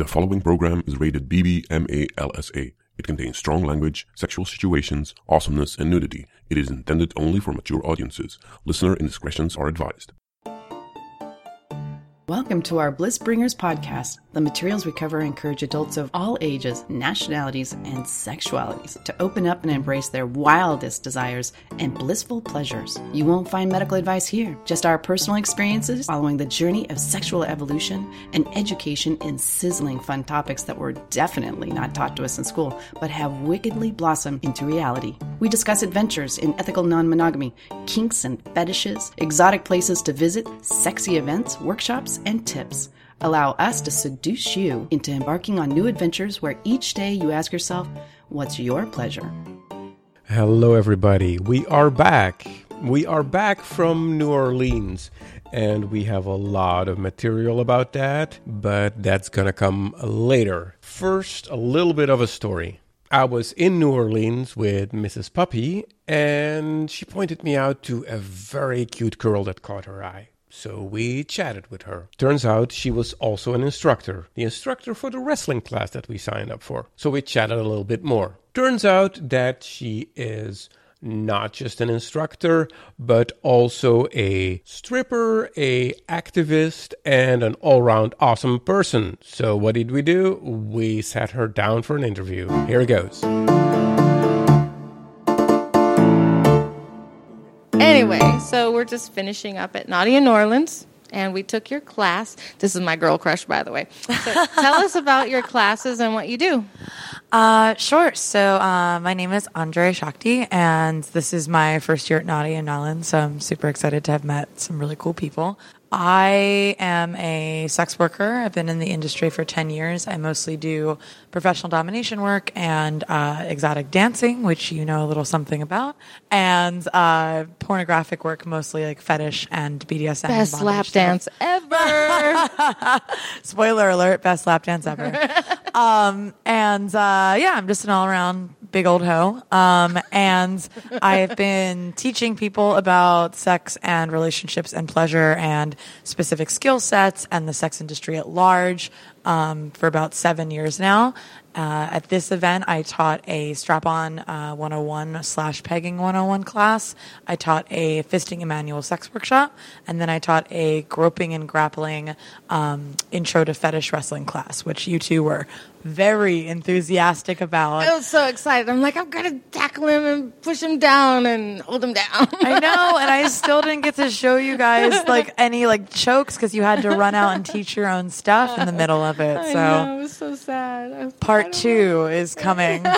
The following program is rated BBMALSA. It contains strong language, sexual situations, awesomeness, and nudity. It is intended only for mature audiences. Listener indiscretions are advised. Welcome to our Bliss Bringers podcast. The materials we cover encourage adults of all ages, nationalities, and sexualities to open up and embrace their wildest desires and blissful pleasures. You won't find medical advice here, just our personal experiences following the journey of sexual evolution and education in sizzling fun topics that were definitely not taught to us in school, but have wickedly blossomed into reality. We discuss adventures in ethical non monogamy, kinks and fetishes, exotic places to visit, sexy events, workshops, and tips. Allow us to seduce you into embarking on new adventures where each day you ask yourself, What's your pleasure? Hello, everybody. We are back. We are back from New Orleans, and we have a lot of material about that, but that's gonna come later. First, a little bit of a story. I was in New Orleans with Mrs. Puppy, and she pointed me out to a very cute girl that caught her eye. So we chatted with her. Turns out she was also an instructor, the instructor for the wrestling class that we signed up for. So we chatted a little bit more. Turns out that she is not just an instructor, but also a stripper, a activist, and an all-round awesome person. So what did we do? We sat her down for an interview. Here it goes. Anyway, so we're just finishing up at Naughty in New Orleans, and we took your class. This is my girl crush, by the way. So tell us about your classes and what you do. Uh, sure. So, uh, my name is Andre Shakti, and this is my first year at Naughty in New Orleans. So, I'm super excited to have met some really cool people. I am a sex worker. I've been in the industry for 10 years. I mostly do professional domination work and uh, exotic dancing, which you know a little something about, and uh, pornographic work, mostly like fetish and BDSM. and Best bondage lap dance ever. Spoiler alert, best lap dance ever. um, and uh, yeah, I'm just an all around big old hoe. Um, and I've been teaching people about sex and relationships and pleasure and specific skill sets and the sex industry at large um, for about seven years now. Uh, at this event, I taught a strap on uh, 101 slash pegging 101 class. I taught a fisting and manual sex workshop. And then I taught a groping and grappling um, intro to fetish wrestling class, which you two were very enthusiastic about. I was so excited. I'm like, I'm gonna tackle him and push him down and hold him down. I know, and I still didn't get to show you guys like any like chokes because you had to run out and teach your own stuff in the middle of it. I So know, it was so sad. Was- part two is coming.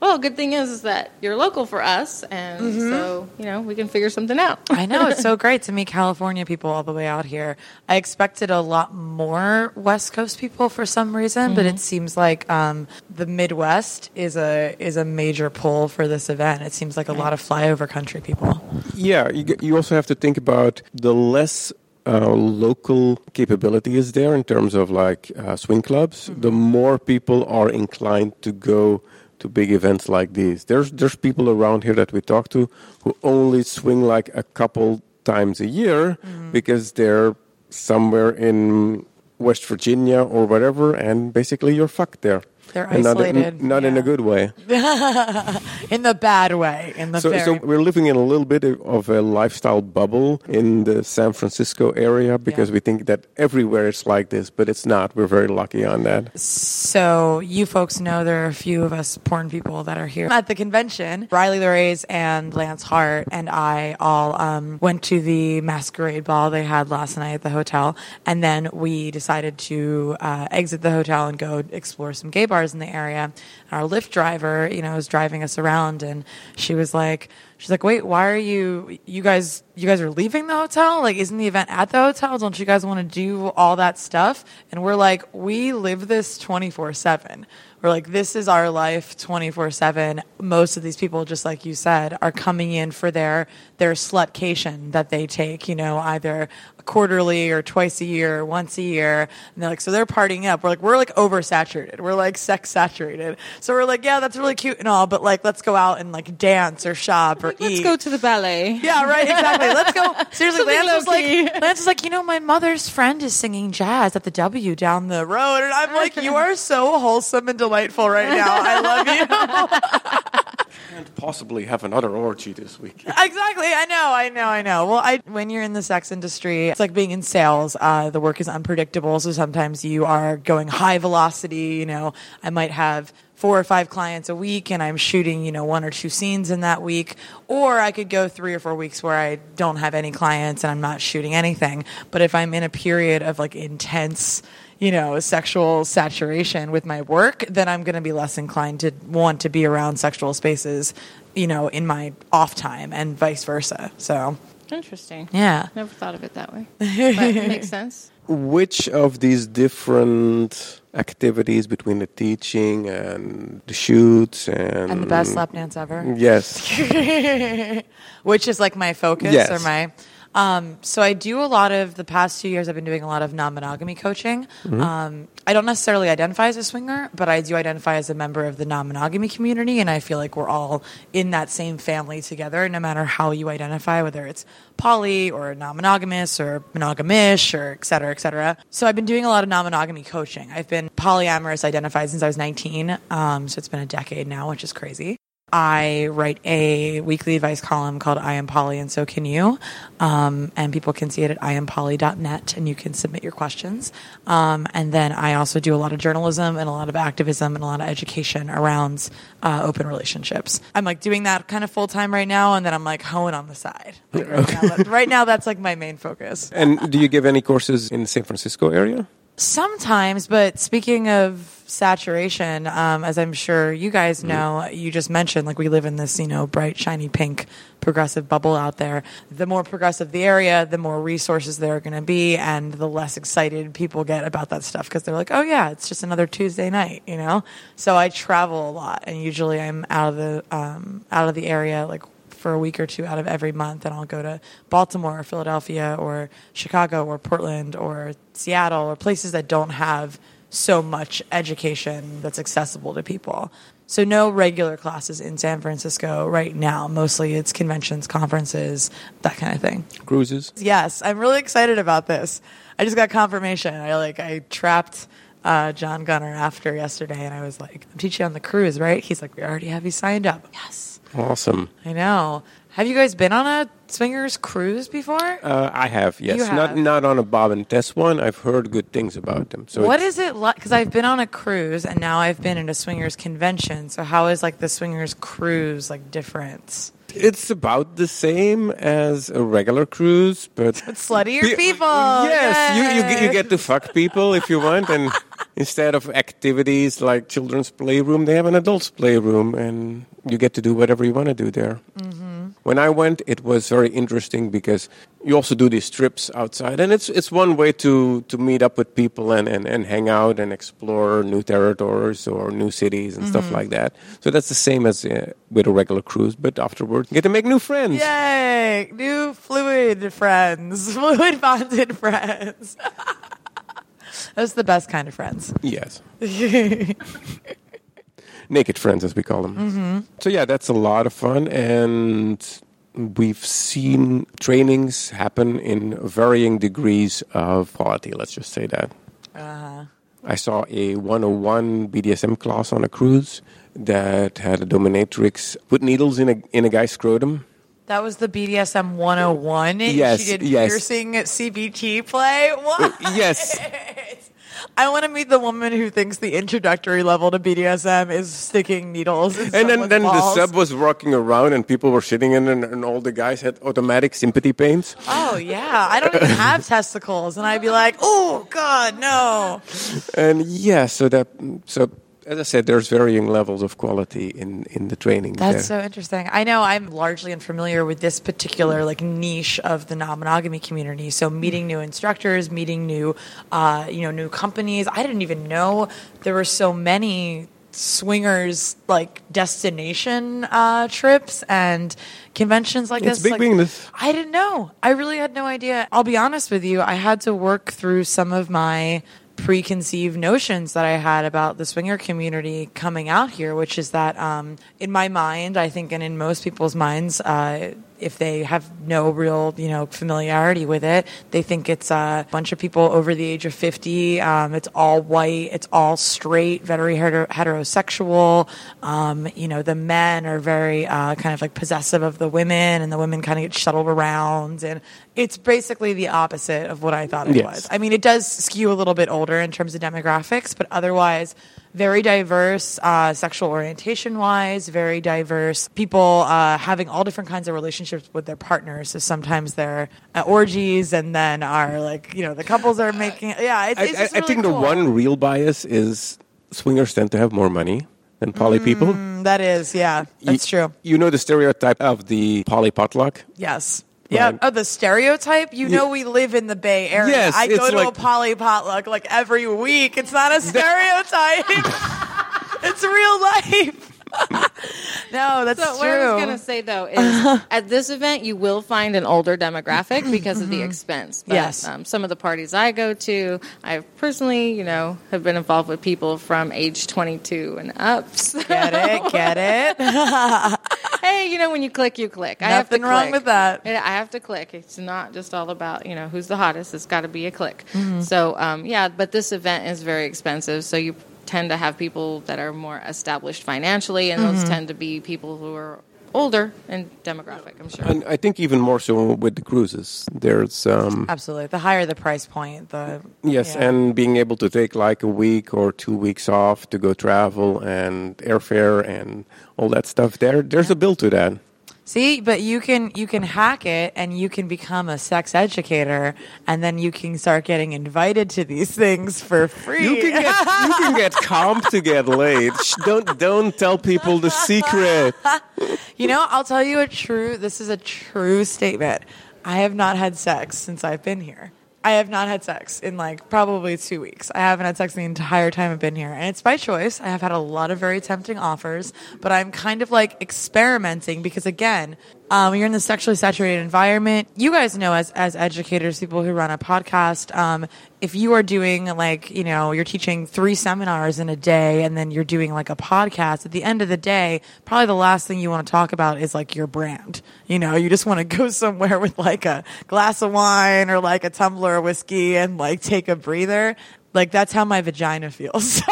Well, good thing is, is that you're local for us, and Mm-hmm. so you know we can figure something out. I know it's so great to meet California people all the way out here. I expected a lot more West Coast people for some reason, but it seems like um, the Midwest is a is a major pull for this event. It seems like a lot of flyover country people. Yeah, you, you also have to think about the less uh, local capability is there in terms of like uh, swing clubs, the more people are inclined to go to big events like these. There's there's people around here that we talk to who only swing like a couple times a year because they're somewhere in West Virginia or whatever, and basically you're fucked there. They're And not, in- isolated, not in a good way. In the bad way, in the So, very so we're living in a little bit of a lifestyle bubble in the San Francisco area because Yeah. we think that everywhere it's like this, but it's not. We're very lucky on that. So you folks know there are a few of us porn people that are here at the convention. Riley Reyes and Lance Hart and I all um, went to the masquerade ball they had last night at the hotel, and then we decided to uh, exit the hotel and go explore some gay bars in the area. Our Lyft driver, you know, was driving us around, and she was like. She's like, wait, why are you, you guys, you guys are leaving the hotel? Like, isn't the event at the hotel? Don't you guys want to do all that stuff? And we're like, we live this 24 seven. We're like, this is our life 24 seven. Most of these people, just like you said, are coming in for their, their slutcation that they take, you know, either quarterly or twice a year or once a year. And they're like, so they're partying up. We're like, we're like oversaturated. We're like sex saturated. So we're like, yeah, that's really cute and all, but like, let's go out and like dance or shop or go Let's eat. go to the ballet. Yeah, right, exactly. Let's go. Seriously, Lance was like, Lance was like, you know, my mother's friend is singing jazz at the W down the road, and I'm like, you are so wholesome and delightful right now. I love you. Can't possibly have another orgy this week. exactly. I know. I know. I know. Well, I when you're in the sex industry, it's like being in sales. Uh, the work is unpredictable, so sometimes you are going high velocity. You know, I might have four or five clients a week, and I'm shooting, you know, one or two scenes in that week. Or I could go three or four weeks where I don't have any clients and I'm not shooting anything. But if I'm in a period of like intense you know, sexual saturation with my work, then I'm going to be less inclined to want to be around sexual spaces, you know, in my off time and vice versa. So, Interesting. yeah. Never thought of it that way. But it makes sense. Which of these different activities between the teaching and the shoots and And the best lap dance ever. Yes. Which is like my focus Yes. or my. Um, so I do a lot of the past two years. I've been doing a lot of non-monogamy coaching. Um, I don't necessarily identify as a swinger, but I do identify as a member of the non-monogamy community, and I feel like we're all in that same family together. No matter how you identify, whether it's poly or non-monogamous or monogamish or et cetera, et cetera. So I've been doing a lot of non-monogamy coaching. I've been polyamorous identified since I was 19, um, so it's been a decade now, which is crazy. I write a weekly advice column called I Am Polly and So Can You. Um, and people can see it at iampolly.net and you can submit your questions. Um, and then I also do a lot of journalism and a lot of activism and a lot of education around uh, open relationships. I'm like doing that kind of full time right now and then I'm like hoeing on the side. Like right, now, that- right now, that's like my main focus. and do you give any courses in the San Francisco area? Sometimes, but speaking of saturation, um, as I'm sure you guys know, you just mentioned, like we live in this, you know, bright, shiny pink progressive bubble out there. The more progressive the area, the more resources there are going to be, and the less excited people get about that stuff because they're like, oh yeah, it's just another Tuesday night, you know. So I travel a lot, and usually I'm out of the um, out of the area, like for a week or two out of every month, and I'll go to Baltimore or Philadelphia or Chicago or Portland or Seattle or places that don't have so much education that's accessible to people. So no regular classes in San Francisco right now. Mostly it's conventions, conferences, that kind of thing. Cruises? Yes, I'm really excited about this. I just got confirmation. I like I trapped uh, John Gunner after yesterday, and I was like, "I'm teaching on the cruise, right?" He's like, "We already have you signed up." Yes. Awesome. I know. Have you guys been on a swingers cruise before? Uh, I have, yes. You Not have. not on a Bob and Tess one. I've heard good things about them. So what is it like? Because I've been on a cruise and now I've been in a swingers convention. So how is like the swingers cruise like different? It's about the same as a regular cruise, but sluttier Pe- people. Yes, you, you, get- you get to fuck people if you want, and instead of activities like children's playroom, they have an adults playroom, and you get to do whatever you want to do there. Mm-hmm. When I went, it was very interesting because you also do these trips outside, and it's it's one way to, to meet up with people and, and, and hang out and explore new territories or new cities and Mm-hmm. stuff like that. So that's the same as uh, with a regular cruise, but afterwards you get to make new friends. Yay! New fluid friends, fluid bonded friends. That's the best kind of friends. Yes. Naked friends, as we call them. Mm-hmm. So, yeah, that's a lot of fun. And we've seen trainings happen in varying degrees of quality, let's just say that. Uh-huh. I saw a 101 BDSM class on a cruise that had a dominatrix put needles in a, in a guy's scrotum. That was the BDSM 101. Yes, She did yes. piercing CBT play. What? Uh, yes. I want to meet the woman who thinks the introductory level to BDSM is sticking needles. And then, then the sub was walking around and people were sitting in and, and all the guys had automatic sympathy pains. Oh yeah, I don't even have testicles, and I'd be like, oh god, no. And yeah, so that so as I said, there's varying levels of quality in in the training. That's there. so interesting. I know I'm largely unfamiliar with this particular like niche of the non-monogamy community. So meeting new instructors, meeting new, uh, you know, new companies. I didn't even know there were so many swingers like destination uh, trips and conventions like It's this. big like, business. I didn't know. I really had no idea. I'll be honest with you. I had to work through some of my preconceived notions that I had about the swinger community coming out here, which is that um, in my mind, I think, and in most people's minds, uh, if they have no real, you know, familiarity with it, they think it's a bunch of people over the age of 50. Um, it's all white. It's all straight, very heter- heterosexual. Um, you know, the men are very uh, kind of like possessive of the women, and the women kind of get shuttled around. And it's basically the opposite of what I thought it Yes. was. I mean, it does skew a little bit older in terms of demographics, but otherwise, very diverse, uh, sexual orientation wise, very diverse. People uh, having all different kinds of relationships with their partners. So sometimes they're at orgies, and then are like, you know, the couples are making. Yeah, it's, I, it's just I really think the one real bias is swingers tend to have more money than poly people. Mm, that is, yeah, that's You- true. You know the stereotype of the poly potluck? Yes. Yeah. Oh, the stereotype. You know, we live in the Bay Area. Yes, I go it's to a like- poly potluck like every week. It's not a stereotype. it's real life. no, that's So true. what I was going to say though is at this event you will find an older demographic because of the expense. But, Yes. Um, some of the parties I go to, I personally, you know, have been involved with people from age 22 and up. So, Get it? Get it? hey, you know, when you click, you click. I have to Nothing wrong with that. I have to click. It's not just all about you know who's the hottest. It's got to be a click. Mm-hmm. So um, yeah, but this event is very expensive. So you tend to have people that are more established financially, and Mm-hmm. those tend to be people who are older and demographic. I'm sure. And I think even more so with the cruises. There's um, Absolutely. The higher the price point, the yes, yeah. and being able to take like a week or two weeks off to go travel and airfare and all that stuff. There, there's a bill to that. See, but you can you can hack it and you can become a sex educator and then you can start getting invited to these things for free. You can get you can get comp to get laid. Don't don't tell people the secret. You know, I'll tell you a true, this is a true statement. I have not had sex since I've been here. I have not had sex in like probably two weeks. I haven't had sex the entire time I've been here. And it's by choice. I have had a lot of very tempting offers, but I'm kind of like experimenting because again, um, you're in this sexually saturated environment. You guys know as, as educators, people who run a podcast, um, if you are doing like, you know, you're teaching three seminars in a day and then you're doing like a podcast, at the end of the day, probably the last thing you want to talk about is like your brand. You know, you just want to go somewhere with like a glass of wine or like a tumbler of whiskey and like take a breather. Like that's how my vagina feels.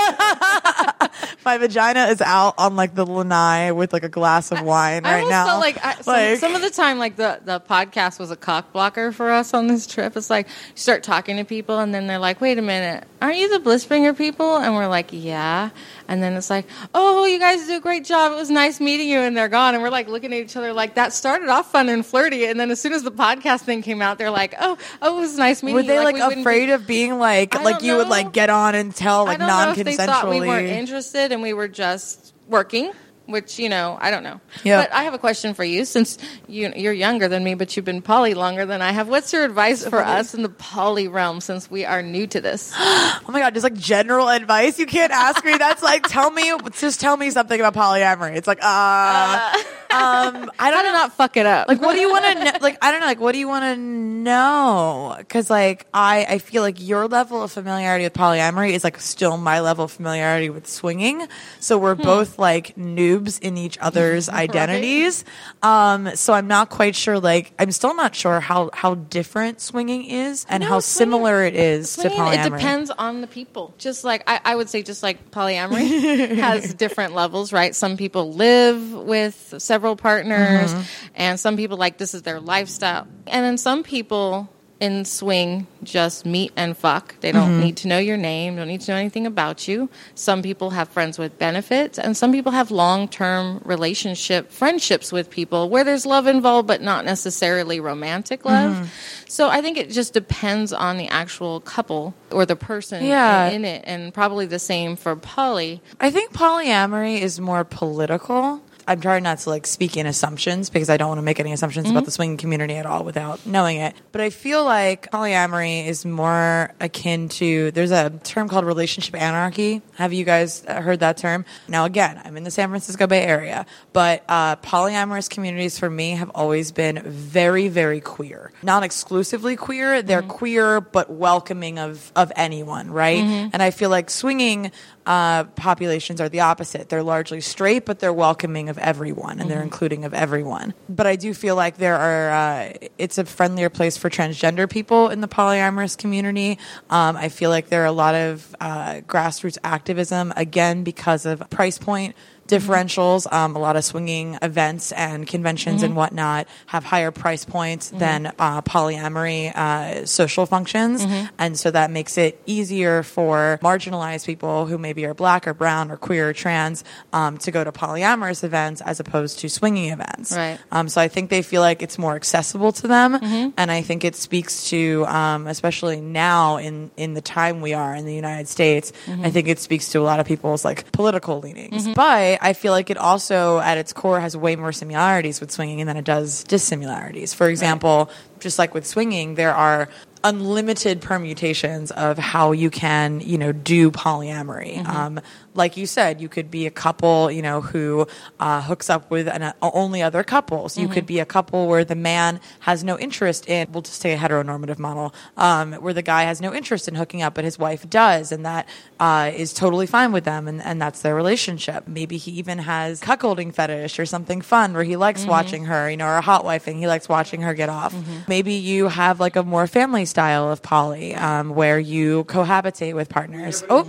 my vagina is out on like the lanai with like a glass of wine I right now. felt like, I, some, Like- some of the time, like the, the podcast was a cock blocker for us on this trip. It's like you start talking to people, and then they're like, "Wait a minute, aren't you the Blissbringer people?" And we're like, "Yeah." And then it's like, "Oh, you guys do a great job. It was nice meeting you." And they're gone, and we're like looking at each other like that started off fun and flirty, and then as soon as the podcast thing came out, they're like, "Oh, oh, it was nice meeting Were you." they like, we wouldn't be- afraid of being like I like you would like get on and tell like non consensually? we weren't interested and we were just working, which you know I don't know. Yeah. But I have a question for you, since you you're younger than me, but you've been poly longer than I have. What's your advice for us in the poly realm since we are new to this? oh my god, just like general advice. You can't ask me. That's like tell me just tell me something about polyamory. It's like uh, um I don't to know. not fuck it up? Like, what do you want to know? Like, I don't know. Like, what do you want to know? Because, like, I, I feel like your level of familiarity with polyamory is like still my level of familiarity with swinging. So we're Hmm. both like noobs in each other's identities. Um, so I'm not quite sure. Like, I'm still not sure how how different swinging is and No, how swinging- similar it is to Swinging, polyamory. It depends on the people. Just like I, I would say, just like polyamory has different levels, right? Some people live with several partners, and some people like this is their lifestyle, and then some people in swing just meet and fuck. They don't mm-hmm. need to know your name, don't need to know anything about you. Some people have friends with benefits, and some people have long term relationship friendships with people where there's love involved, but not necessarily romantic love. Mm-hmm. So I think it just depends on the actual couple or the person Yeah. in it, and probably the same for poly. I think polyamory is more political I'm trying not to like speak in assumptions because I don't want to make any assumptions Mm-hmm. about the swinging community at all without knowing it. But I feel like polyamory is more akin to there's a term called relationship anarchy. Have you guys uh, heard that term? Now, again, I'm in the San Francisco Bay Area, but uh, polyamorous communities for me have always been very, very queer. Not exclusively queer, they're queer but welcoming of of anyone, right? And I feel like swinging uh, populations are the opposite. They're largely straight, but they're welcoming of everyone and they're including of everyone. But I do feel like there are, uh, it's a friendlier place for transgender people in the polyamorous community. Um, I feel like there are a lot of uh, grassroots activism, again, because of price point differentials. Um, a lot of swinging events and conventions and whatnot have higher price points than uh, polyamory uh, social functions, and so that makes it easier for marginalized people who maybe are black or brown or queer or trans um, to go to polyamorous events as opposed to swinging events. Right. Um, so I think they feel like it's more accessible to them, and I think it speaks to, um, especially now in in the time we are in the United States, I think it speaks to a lot of people's like political leanings. But I feel like it also, at its core, has way more similarities with swinging than it does dissimilarities. For example, just like with swinging, there are unlimited permutations of how you can, you know, do polyamory. Um, like you said, you could be a couple, you know, who uh, hooks up with an, uh, only other couples. You could be a couple where the man has no interest in, we'll just say a heteronormative model, um, where the guy has no interest in hooking up, but his wife does, and that uh, is totally fine with them, and, and that's their relationship. Maybe he even has cuckolding fetish or something fun where he likes watching her, you know, or a hot wifing, he likes watching her get off. Maybe you have like a more family style of poly, um, where you cohabitate with partners. Oh,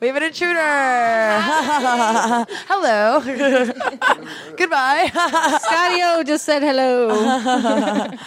we have an intruder. Hello. Goodbye. Scotty O just said hello.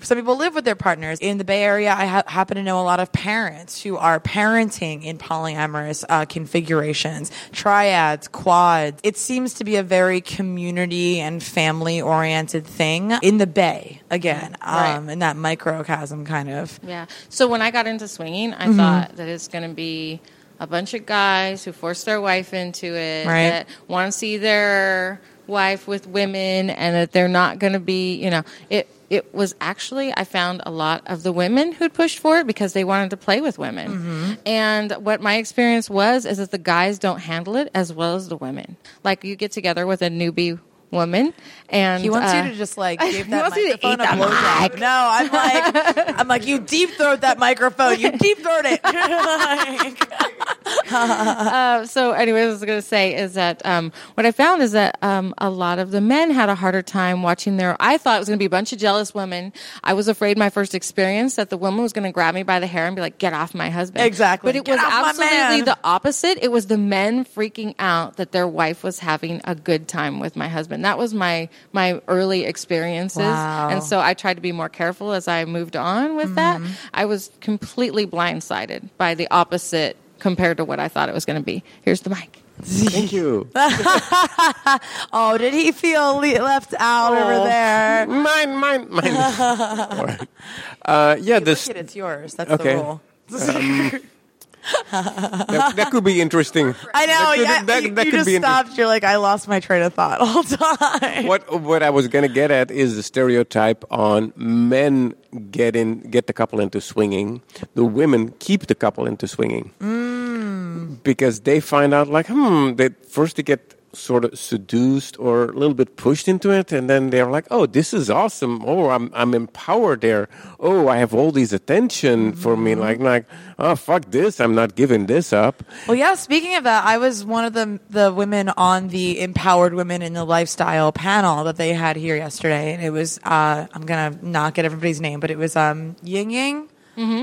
Some people live with their partners. In the Bay Area, I ha- happen to know a lot of parents who are parenting in polyamorous uh, configurations, triads, quads. It seems to be a very community and family oriented thing in the Bay, again, Right. um, in that microcosm kind of. Yeah. So when I got into swinging, I thought that it's going to be a bunch of guys who force their wife into it, Right. that want to see their wife with women, and that they're not going to be, you know, it. It was actually I found a lot of the women who'd pushed for it because they wanted to play with women, mm-hmm. and what my experience was is that the guys don't handle it as well as the women. Like you get together with a newbie woman, and He wants uh, you to just like give that wants you to microphone a eat the blowjob. mic. No, I'm like, I'm like, you deep throat that microphone. You deep throat it. Uh, so anyway, what I was going to say is that um, what I found is that um, a lot of the men had a harder time watching their. I thought it was going to be a bunch of jealous women. I was afraid my first experience that the woman was going to grab me by the hair and be like, "Get off my husband." Exactly. But it Get was absolutely the opposite. It was the men freaking out that their wife was having a good time with my husband. That was my my early experiences, Wow. and so I tried to be more careful as I moved on with that. Mm-hmm. I was completely blindsided by the opposite compared to what I thought it was going to be. Here's the mic. Thank you. oh, did he feel le- left out over there? mine, mine, mine. All right. Uh, yeah, this Look it, it's yours. That's Okay. the rule. that, that could be interesting. I know. That could, yeah, that, you, that you could just stopped. You're like, I lost my train of thought all time. What what I was gonna get at is the stereotype on men get in get the couple into swinging, the women keep the couple into swinging Mm. because they find out like hmm they first they get sort of seduced or a little bit pushed into it and then they're like oh this is awesome oh i'm i'm empowered there oh i have all these attention for me Mm-hmm. like like oh fuck this i'm not giving this up Well, yeah. Speaking of that, I was one of the the women on the empowered women in the lifestyle panel that they had here yesterday, and it was uh, I'm gonna not get everybody's name, but it was um, Ying Ying,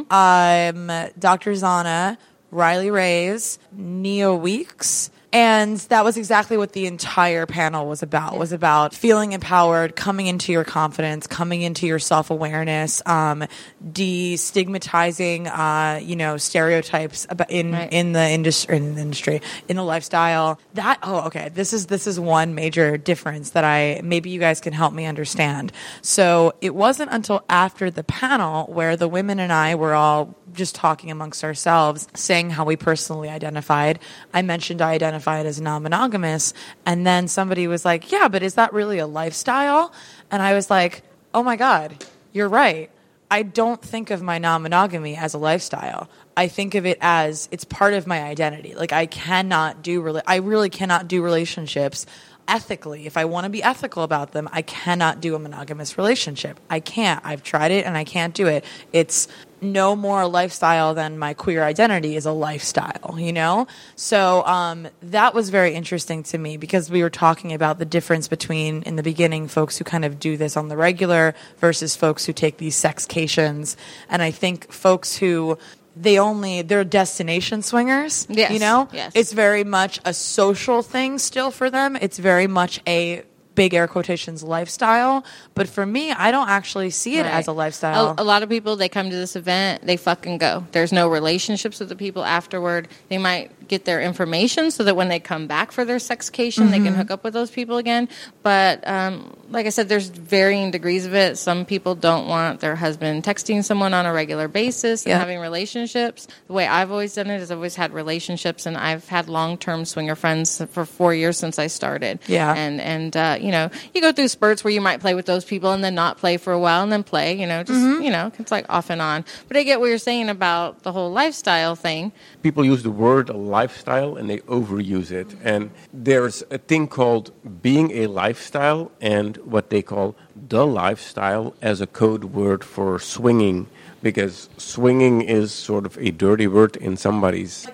um, Dr. Zana, Riley Reyes, Neo Weeks. And that was exactly what the entire panel was about. Was about feeling empowered, coming into your confidence, coming into your self awareness, um, destigmatizing, uh, you know, stereotypes about in Right. in the industry, in the industry, in the lifestyle. That oh, okay. This is this is one major difference that I maybe you guys can help me understand. So it wasn't until after the panel where the women and I were all just talking amongst ourselves, saying how we personally identified. I mentioned I identified identified as non monogamous. And then somebody was like, yeah, but is that really a lifestyle? And I was like, oh my God, you're right. I don't think of my non monogamy as a lifestyle. I think of it as it's part of my identity. Like I cannot do, rela- I really cannot do relationships ethically. If I want to be ethical about them, I cannot do a monogamous relationship. I can't. I've tried it and I can't do it. It's no more a lifestyle than my queer identity is a lifestyle, you know? So um, that was very interesting to me because we were talking about the difference between, in the beginning, folks who kind of do this on the regular versus folks who take these sexcations. And I think folks who they only they're destination swingers Yes, you know yes. it's very much a social thing still for them it's very much a big air quotations lifestyle but for me i don't actually see it Right. as a lifestyle A, a lot of people they come to this event, they fucking go. There's no relationships with the people afterward. They might get their information so that when they come back for their sexcation, they Mm-hmm. can hook up with those people again. But um, like I said, there's varying degrees of it. Some people don't want their husband texting someone on a regular basis and Yeah. having relationships. The way I've always done it is I've always had relationships, and I've had long term swinger friends for four years since I started. Yeah. and and uh, you know you go through spurts where you might play with those people and then not play for a while and then play you know just Mm-hmm. you know it's like off and on but i get what you're saying about the whole lifestyle thing people use the word lifestyle and they overuse it. And there's a thing called being a lifestyle and what they call the lifestyle as a code word for swinging, because swinging is sort of a dirty word in somebody's.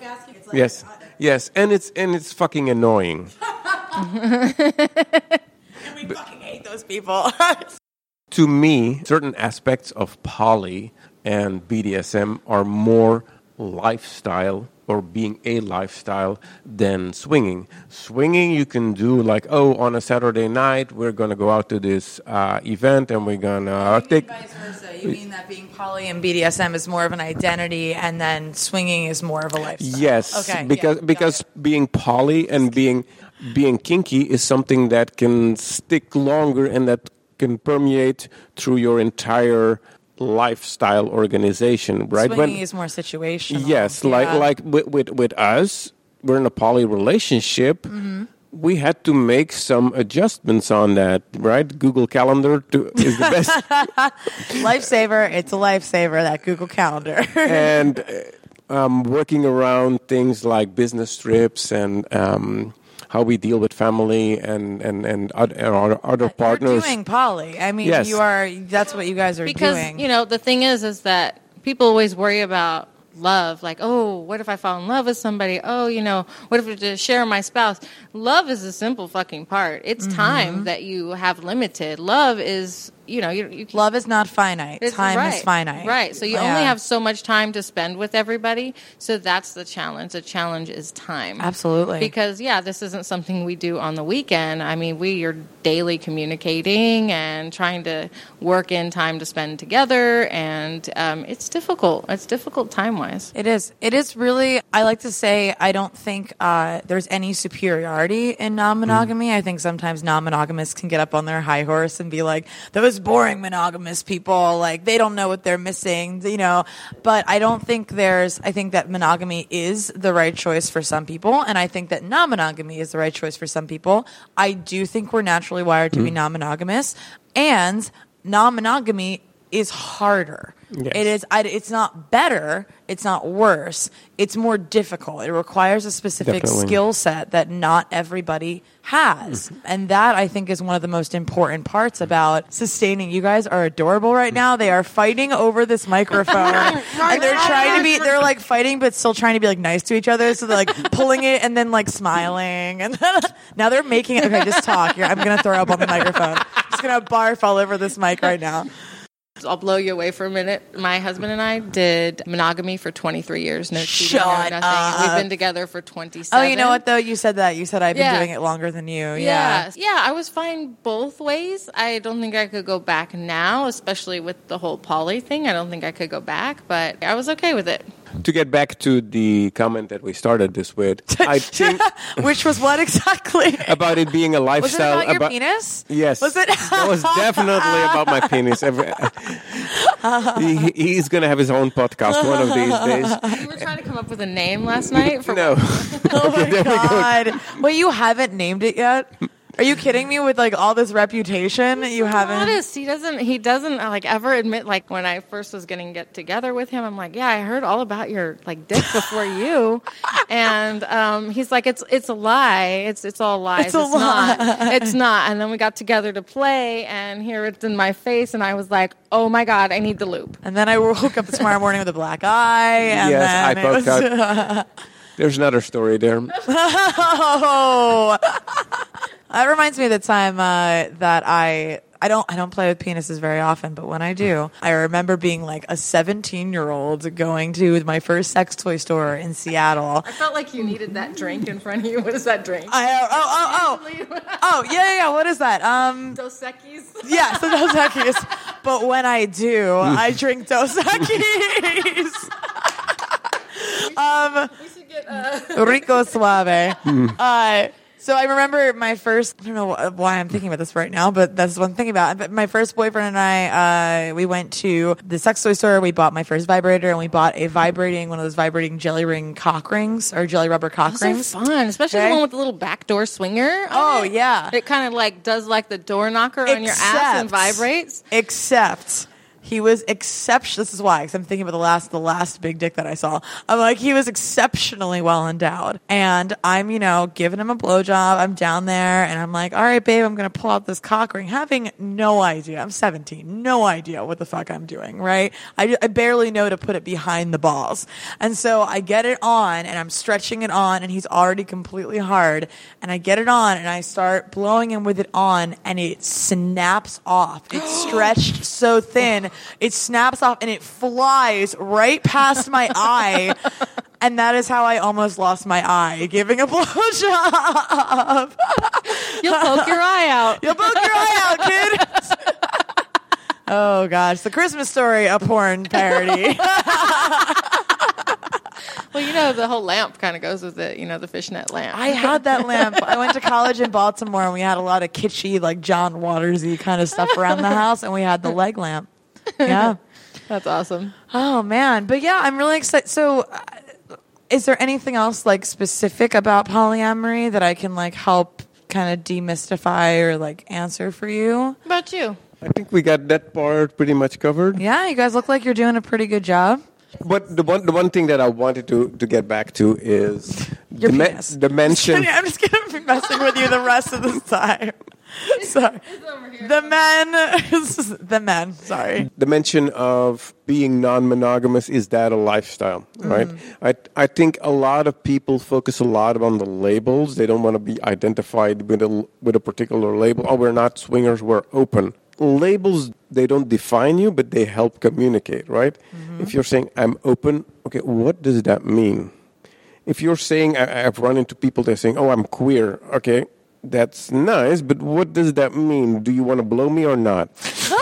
Yes, yes, and it's and it's fucking annoying. we fucking hate those people. to me, certain aspects of poly and BDSM are more lifestyle or being a lifestyle than swinging. Swinging, you can do like, oh, on a Saturday night, we're going to go out to this uh, event and we're going to take. vice versa you mean that being poly and bdsm is more of an identity and then swinging is more of a lifestyle Yes, okay because yeah, because being poly and being being kinky is something that can stick longer and that can permeate through your entire lifestyle organization, right? swinging is more situational yes, like Yeah. like with, with with us, we're in a poly relationship. Mm-hmm. We had to make some adjustments on that, right? Google Calendar to, is the best, lifesaver it's a lifesaver that google calendar and um, working around things like business trips and um, how we deal with family and and and other, other partners. You're doing poly. I mean, Yes. you are. That's what you guys are because doing. you know the thing is is that people always worry about love like oh what if i fall in love with somebody oh you know what if I just share my spouse love is a simple fucking part it's Mm-hmm. time that you have limited love is you know you, you Love is not finite. Time right, is finite. Right. So you Yeah. only have so much time to spend with everybody. So that's the challenge. The challenge is time. Absolutely. Because yeah, this isn't something we do on the weekend. I mean, we are daily communicating and trying to work in time to spend together, and um, it's difficult. It's difficult time wise. It is. It is really. I like to say I don't think uh, there's any superiority in non-monogamy. I think sometimes non-monogamists can get up on their high horse and be like, "Those boring monogamous people, like they don't know what they're missing," you know. But I don't think there's. I think that monogamy is the right choice for some people, and I think that non-monogamy is the right choice for some people. I do think we're naturally wired to be hmm. non-monogamous, and non-monogamy is harder. Yes. It is. I, it's not better. It's not worse. It's more difficult. It requires a specific Definitely. skill set that not everybody has, mm-hmm. and that I think is one of the most important parts about sustaining. You guys are adorable right now. They are fighting over this microphone, and they're trying to be. They're like fighting, but still trying to be like nice to each other. So they're like pulling it and then like smiling, and now they're making it. Okay, just talk. Here, I'm gonna throw up on the microphone. I'm just gonna barf all over this mic right now. I'll blow you away for a minute. My husband and I did monogamy for 23 years. No cheating, Shut no nothing. up. We've been together for 27. Oh, you know what though? You said that. You said I've been Yeah. doing it longer than you. Yeah. Yeah. yeah, I was fine both ways. I don't think I could go back now, especially with the whole poly thing. I don't think I could go back, but I was okay with it. To get back to the comment that we started this with, I think Which was what exactly? about it being a lifestyle. Was it lifestyle. about your penis? Yes, Was it? that was definitely about my penis. He, he's going to have his own podcast one of these days. We were trying to come up with a name last night for No. Oh my god! Wait, you haven't named it yet? Are you kidding me? With like all this reputation, you haven't. honest. He doesn't. He doesn't like ever admit. Like when I first was getting get together with him, I'm like, yeah, I heard all about your like dick before you, and um, he's like, it's it's a lie. It's it's all lies. It's a not. It's not. And then we got together to play, and here it's in my face, and I was like, oh my god, I need the loop. And then I woke up tomorrow morning with a black eye. And Yes, then I it poked was- out. There's another story there. Oh, that reminds me of the time uh, that I. I don't I don't play with penises very often, but when I do, I remember being like a 17 year old going to my first sex toy store in Seattle. I felt like you needed that drink in front of you. What is that drink? I, oh oh oh oh yeah yeah yeah. What is that? Um Dos Equis. yes, the Dos Equis. But when I do, I drink Dos Equis. um. We should get uh, Rico Suave. Uh, so I remember my first, I don't know why I'm thinking about this right now, but that's what I'm thinking about. But my first boyfriend and I, uh, we went to the sex toy store. We bought my first vibrator and we bought a vibrating, one of those vibrating jelly ring cock rings or jelly rubber cock Those are rings. fun, especially Okay. the one with the little back door swinger. Oh, it. yeah. It kind of like does like the door knocker on your ass and vibrates. Except he was exceptional. This is why, because I'm thinking about the last, the last big dick that I saw. I'm like, he was exceptionally well endowed, and I'm, you know, giving him a blowjob. I'm down there, and I'm like, all right, babe, I'm gonna pull out this cock ring, having no idea. I'm 17, no idea what the fuck I'm doing. Right? I, I barely know to put it behind the balls, and so I get it on, and I'm stretching it on, and he's already completely hard, and I get it on, and I start blowing him with it on, and it snaps off. It's stretched so thin, it snaps off, and it flies right past my eye. And that is how I almost lost my eye, giving a blowjob. You'll poke your eye out. You'll poke your eye out, kid. oh gosh, the Christmas story, a porn parody. Well, you know the whole lamp kind of goes with it. You know the fishnet lamp. I had that lamp. I went to college in Baltimore, and we had a lot of kitschy, like John Watersy kind of stuff around the house, and we had the leg lamp. Yeah. That's awesome. Oh man, but yeah, I'm really excited. So, uh, is there anything else like specific about polyamory that I can like help kind of demystify or like answer for you? What about you? I think we got that part pretty much covered. Yeah, you guys look like you're doing a pretty good job. But the one, the one thing that I wanted to, to get back to is Your the, me- penis. the mention. I'm just gonna be messing with you the rest of the time. Sorry, the men, the men. Sorry. the mention of being non-monogamous is that a lifestyle mm-hmm. right I, I think a lot of people focus a lot on the labels they don't want to be identified with a, with a particular label oh we're not swingers we're open labels they don't define you but they help communicate right? Mm-hmm. If you're saying i'm open okay what does that mean? If you're saying I, I've run into people they're saying oh I'm queer okay that's nice but what does that mean? Do you want to blow me or not?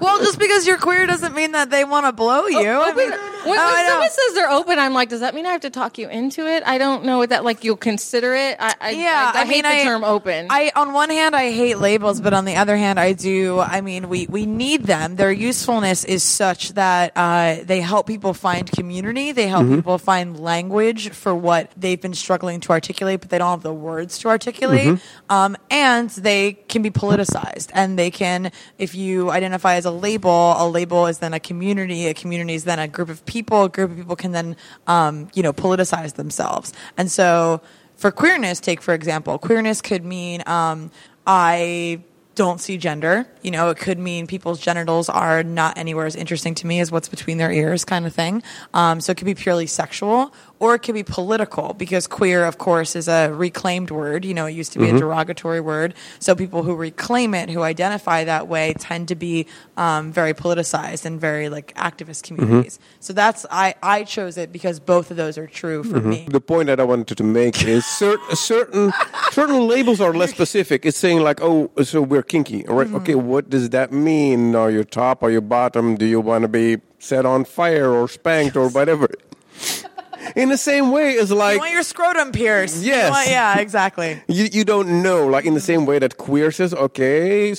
Well, just because you're queer doesn't mean that they want to blow you. Oh, oh, I mean, When, oh, when I someone says they're open, I'm like, does that mean I have to talk you into it? I don't know what that like. You'll consider it. I, I Yeah, I, I, I hate mean, the I- term open. I on one hand I hate labels, but on the other hand I do. I mean, we we need them. Their usefulness is such that uh, they help people find community. They help people find language for what they've been struggling to articulate, but they don't have the words to articulate. Um, and they can be politicized, and they can, if you identify as a label, a label is then a community. A community is then a group of people. A group of people can then, um, you know, politicize themselves. And so for queerness, take for example, queerness could mean um, I don't see gender. You know, it could mean people's genitals are not anywhere as interesting to me as what's between their ears, kind of thing. Um, so it could be purely sexual, or it could be political, because queer, of course, is a reclaimed word. You know, it used to be a mm-hmm. derogatory word. So people who reclaim it, who identify that way, tend to be um, very politicized and very like activist mm-hmm. communities. So that's I I chose it because both of those are true for mm-hmm. me. The point that I wanted to make is cer- certain certain labels are less specific. It's saying like, oh, so we're kinky, all right? Okay, what does that mean? Are you top? Are you bottom? Do you want to be set on fire or spanked or whatever? In the same way as You like want your scrotum pierced. Yes. want- yeah, exactly. you, you don't know, like in the same way that queer says, okay,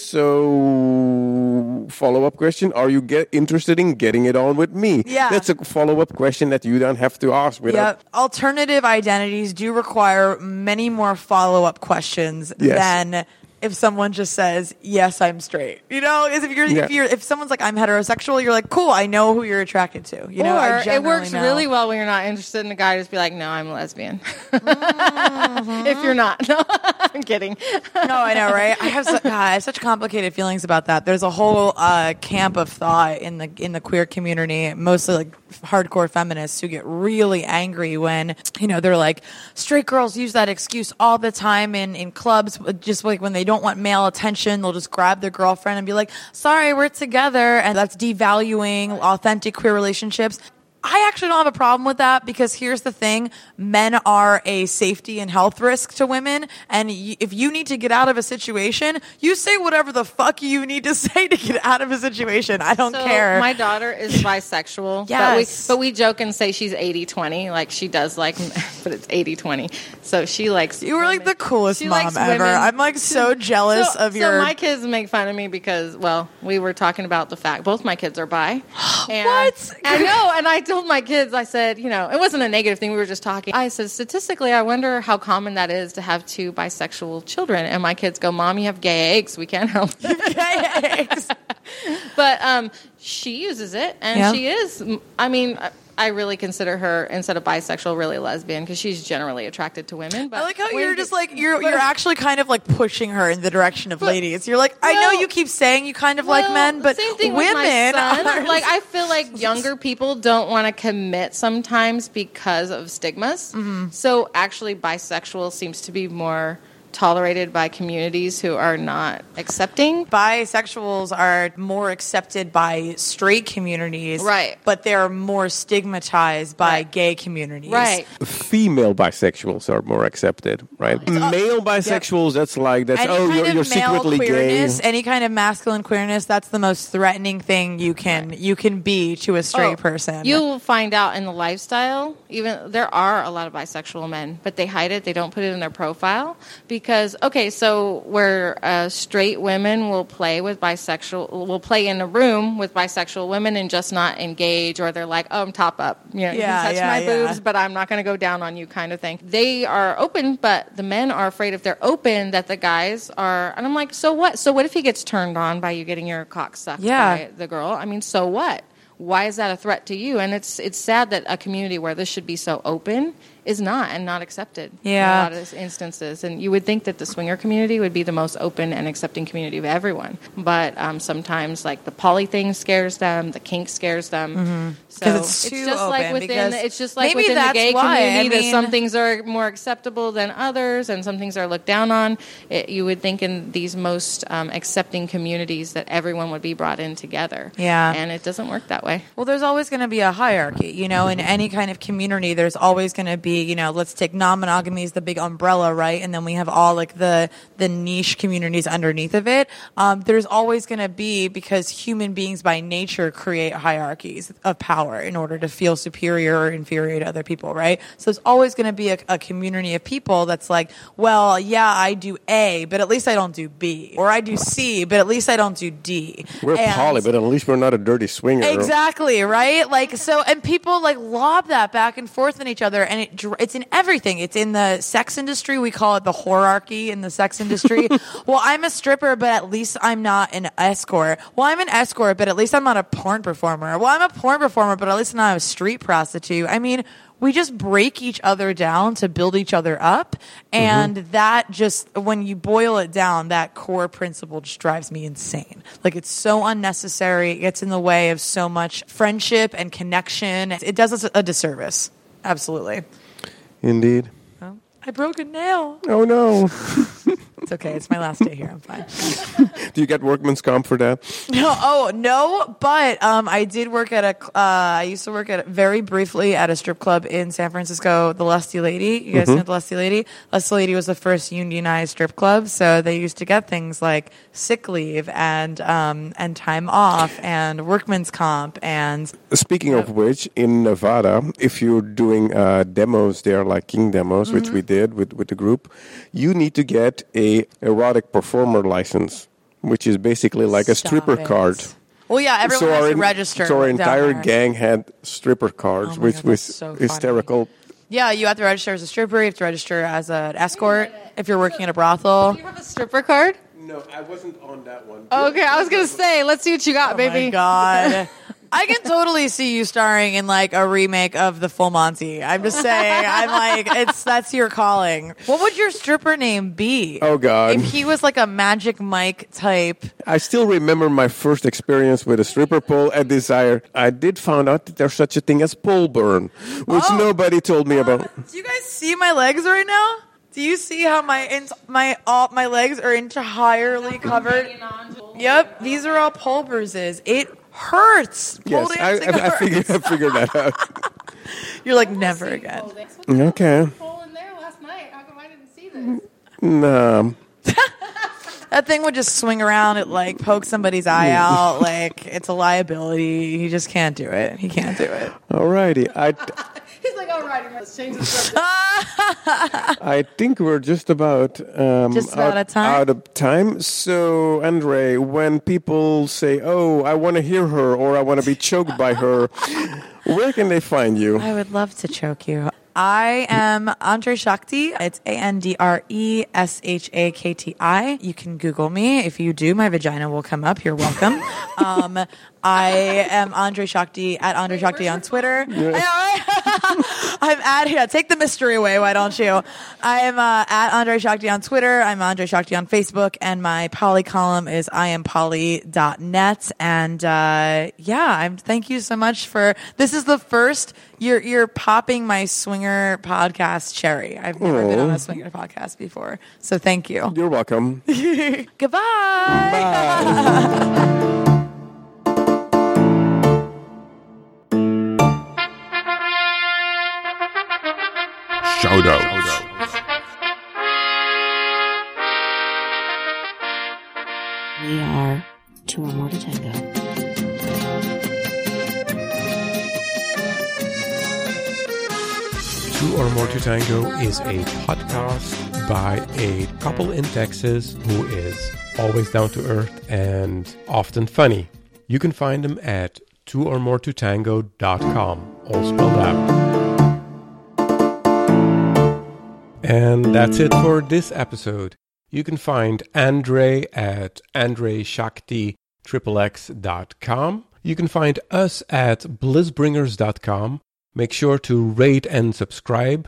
so follow up question: Are you get interested in getting it on with me? Yeah. that's a follow up question that you don't have to ask. Without, Yep. Alternative identities do require many more follow up questions Yes. than if someone just says, "Yes, I'm straight." You know, is if you're Yeah. if you're if someone's like, "I'm heterosexual," you're like, "Cool, I know who you're attracted to." You know, or it works know. really well when you're not interested in a guy. Just be like, no, I'm a lesbian. Mm-hmm. if you're not, no, I'm kidding. no, I know, right? I have, su- God, I have such complicated feelings about that. There's a whole uh, camp of thought in the in the queer community, mostly like hardcore feminists, who get really angry when you know they're like straight girls use that excuse all the time in in clubs, just like when they don't want male attention, they'll just grab their girlfriend and be like, "Sorry, we're together," and that's devaluing authentic queer relationships. I actually don't have a problem with that because here's the thing men are a safety and health risk to women. And y- if you need to get out of a situation, you say whatever the fuck you need to say to get out of a situation. I don't So care. My daughter is bisexual. Yes. But we, but we joke and say she's 80 20. Like she does like, but it's 80 20. So she likes. you were like the coolest She mom ever. women. I'm like so jealous so, of your. so my kids make fun of me because, well, we were talking about the fact both my kids are bi. And What? I know, and I told my kids, I said, you know, it wasn't a negative thing. We were just talking. I said, statistically, I wonder how common that is to have two bisexual children. And my kids go, "Mom, you have gay eggs. We can't help it." Gay eggs. but um, she uses it, and Yeah. she is. I mean. I- really consider her instead of bisexual, really lesbian because she's generally attracted to women. But I like how you're just like you're but- you're actually kind of like pushing her in the direction of ladies. You're like, I know you keep saying you kind of like men, but same thing women with my son. are like I feel like younger people don't want to commit sometimes because of stigmas. Mm-hmm. So actually, bisexual seems to be more tolerated by communities who are not accepting. bisexuals are more accepted by straight communities, Right. But they're more stigmatized by Right. gay communities, Right. female bisexuals are more accepted, right? Male bisexuals, that's like that's Any oh kind you're, of you're male secretly gay. queerness, any kind of masculine queerness, that's the most threatening thing you can you can be to a straight Oh, person. You'll find out in the lifestyle, even there are a lot of bisexual men, but they hide it. They don't put it in their profile because, okay, so where uh, straight women will play with bisexual, will play in a room with bisexual women and just not engage, or they're like, oh, I'm top up. You know, you can touch yeah, my yeah. boobs, but I'm not going to go down on you kind of thing. They are open, but the men are afraid if they're open that the guys are, and I'm like, so what? So what if he gets turned on by you getting your cock sucked Yeah. by the girl? I mean, so what? Why is that a threat to you? And it's it's sad that a community where this should be so open is not and not accepted Yeah. in a lot of instances. And you would think that the swinger community would be the most open and accepting community of everyone, but um, sometimes like the poly thing scares them, the kink scares them. So 'Cause it's too just like within because it's just like maybe within the that's gay why. I community mean- that some things are more acceptable than others, and some things are looked down on. It, you would think in these most um, accepting communities that everyone would be brought in together. Yeah. and it doesn't work that way. Well, there's always going to be a hierarchy, you know, in any kind of community, there's always going to be, you know, let's take non-monogamy as the big umbrella, right? And then we have all like the, the niche communities underneath of it. Um, there's always going to be, because human beings by nature create hierarchies of power in order to feel superior or inferior to other people, right? So there's always going to be a, a community of people that's like, well, yeah, I do A, but at least I don't do B. Or I do C, but at least I don't do D. We're And- poly, but at least we're not a dirty swinger. Exactly, right? Like so and people like lob that back and forth in each other and it dr- it's in everything. It's in the sex industry, we call it the hierarchy in the sex industry. well, I'm a stripper, but at least I'm not an escort. Well, I'm an escort, but at least I'm not a porn performer. Well, I'm a porn performer, but at least I'm not a street prostitute. I mean, we just break each other down to build each other up. Mm-hmm. And that just, when you boil it down, that core principle just drives me insane. Like it's so unnecessary. It gets in the way of so much friendship and connection. It does us a disservice. Absolutely. Indeed. I broke a nail. Oh no. It's okay. It's my last day here. I'm fine. Do you get workman's comp for that? No, oh no, but um, I did work at a. Uh, I used to work at very briefly at a strip club in San Francisco, the Lusty Lady. You guys know the Lusty Lady? Lusty Lady was the first unionized strip club, so they used to get things like sick leave and um, and time off and workman's comp and Speaking of which, in Nevada, if you're doing uh, demos there, like kink demos, which we did with, with the group, you need to get a erotic performer license which is basically like a stripper it. card. Well, yeah, everyone so has our, to register. So our entire there. gang had stripper cards, Oh which God, was that's so funny. hysterical. Yeah, you have to register as a stripper. You have to register as an escort if you're working at a brothel. Do you have a stripper card? No, I wasn't on that one. Okay, I was gonna say, let's see what you got, Oh my baby. god. I can totally see you starring in like a remake of the Full Monty. I'm just saying. I'm like, it's that's your calling. What would your stripper name be? Oh, God. If he was like a Magic Mike type. I still remember my first experience with a stripper pole at Desire. I did find out that there's such a thing as pole burn, which Oh. nobody told me about. Do you guys see my legs right now? Do you see how my in- my all my legs are entirely covered? Yep, these are all pole bruises. It hurts. Yes, I, dancing I, I, figured, I figured that out. You're like never again. Okay. Hole in there last night. How come I didn't see this? Nah. That thing would just swing around. It like poke somebody's eye out. Like it's a liability. He just can't do it. He can't do it. Alrighty. I, He's like, all right, let's change the subject. I think we're just about um, Just about out, at time? out of time. So, Andre, when people say, "Oh, I want to hear her," or "I want to be choked by her," where can they find you? I would love to choke you. I am Andre Shakti. It's A N D R E S H A K T I. You can Google me. If you do, my vagina will come up. You're welcome. um, I am Andre Shakti at Andre Shakti on Twitter. I know, right? I'm at yeah. Take the mystery away. Why don't you? I am uh, at Andre Shakti on Twitter. I'm Andre Shakti on Facebook, and my poly column is iampolly.net. And uh, yeah, I'm. Thank you so much for this. Is the first you're you're popping my swinger podcast cherry. I've never been on a swinger podcast before, so thank you. You're welcome. Goodbye. Shout More to Tango is a podcast by a couple in Texas who is always down to earth and often funny. You can find them at twoormoretotango.com, all spelled out. And that's it for this episode. You can find Andre at andreshakti.xx.com. You can find us at blissbringers.com. Make sure to rate and subscribe.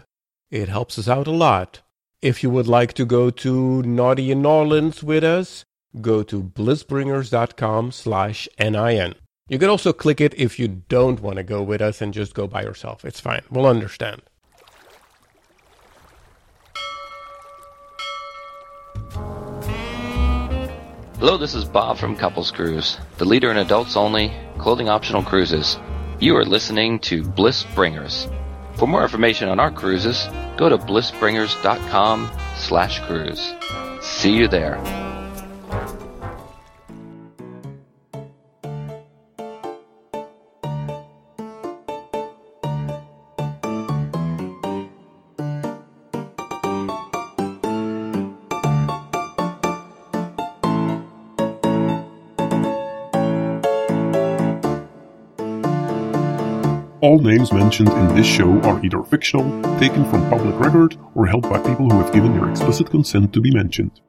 It helps us out a lot. If you would like to go to Naughty in N'awlins with us, go to blissbringers.com slash NIN. You can also click it if you don't want to go with us and just go by yourself. It's fine. We'll understand. Hello, this is Bob from Couples Cruise, the leader in adults only, clothing optional cruises. You are listening to Bliss Bringers. For more information on our cruises, go to blissbringers.com slash cruise. See you there. Names mentioned in this show are either fictional, taken from public record, or held by people who have given their explicit consent to be mentioned.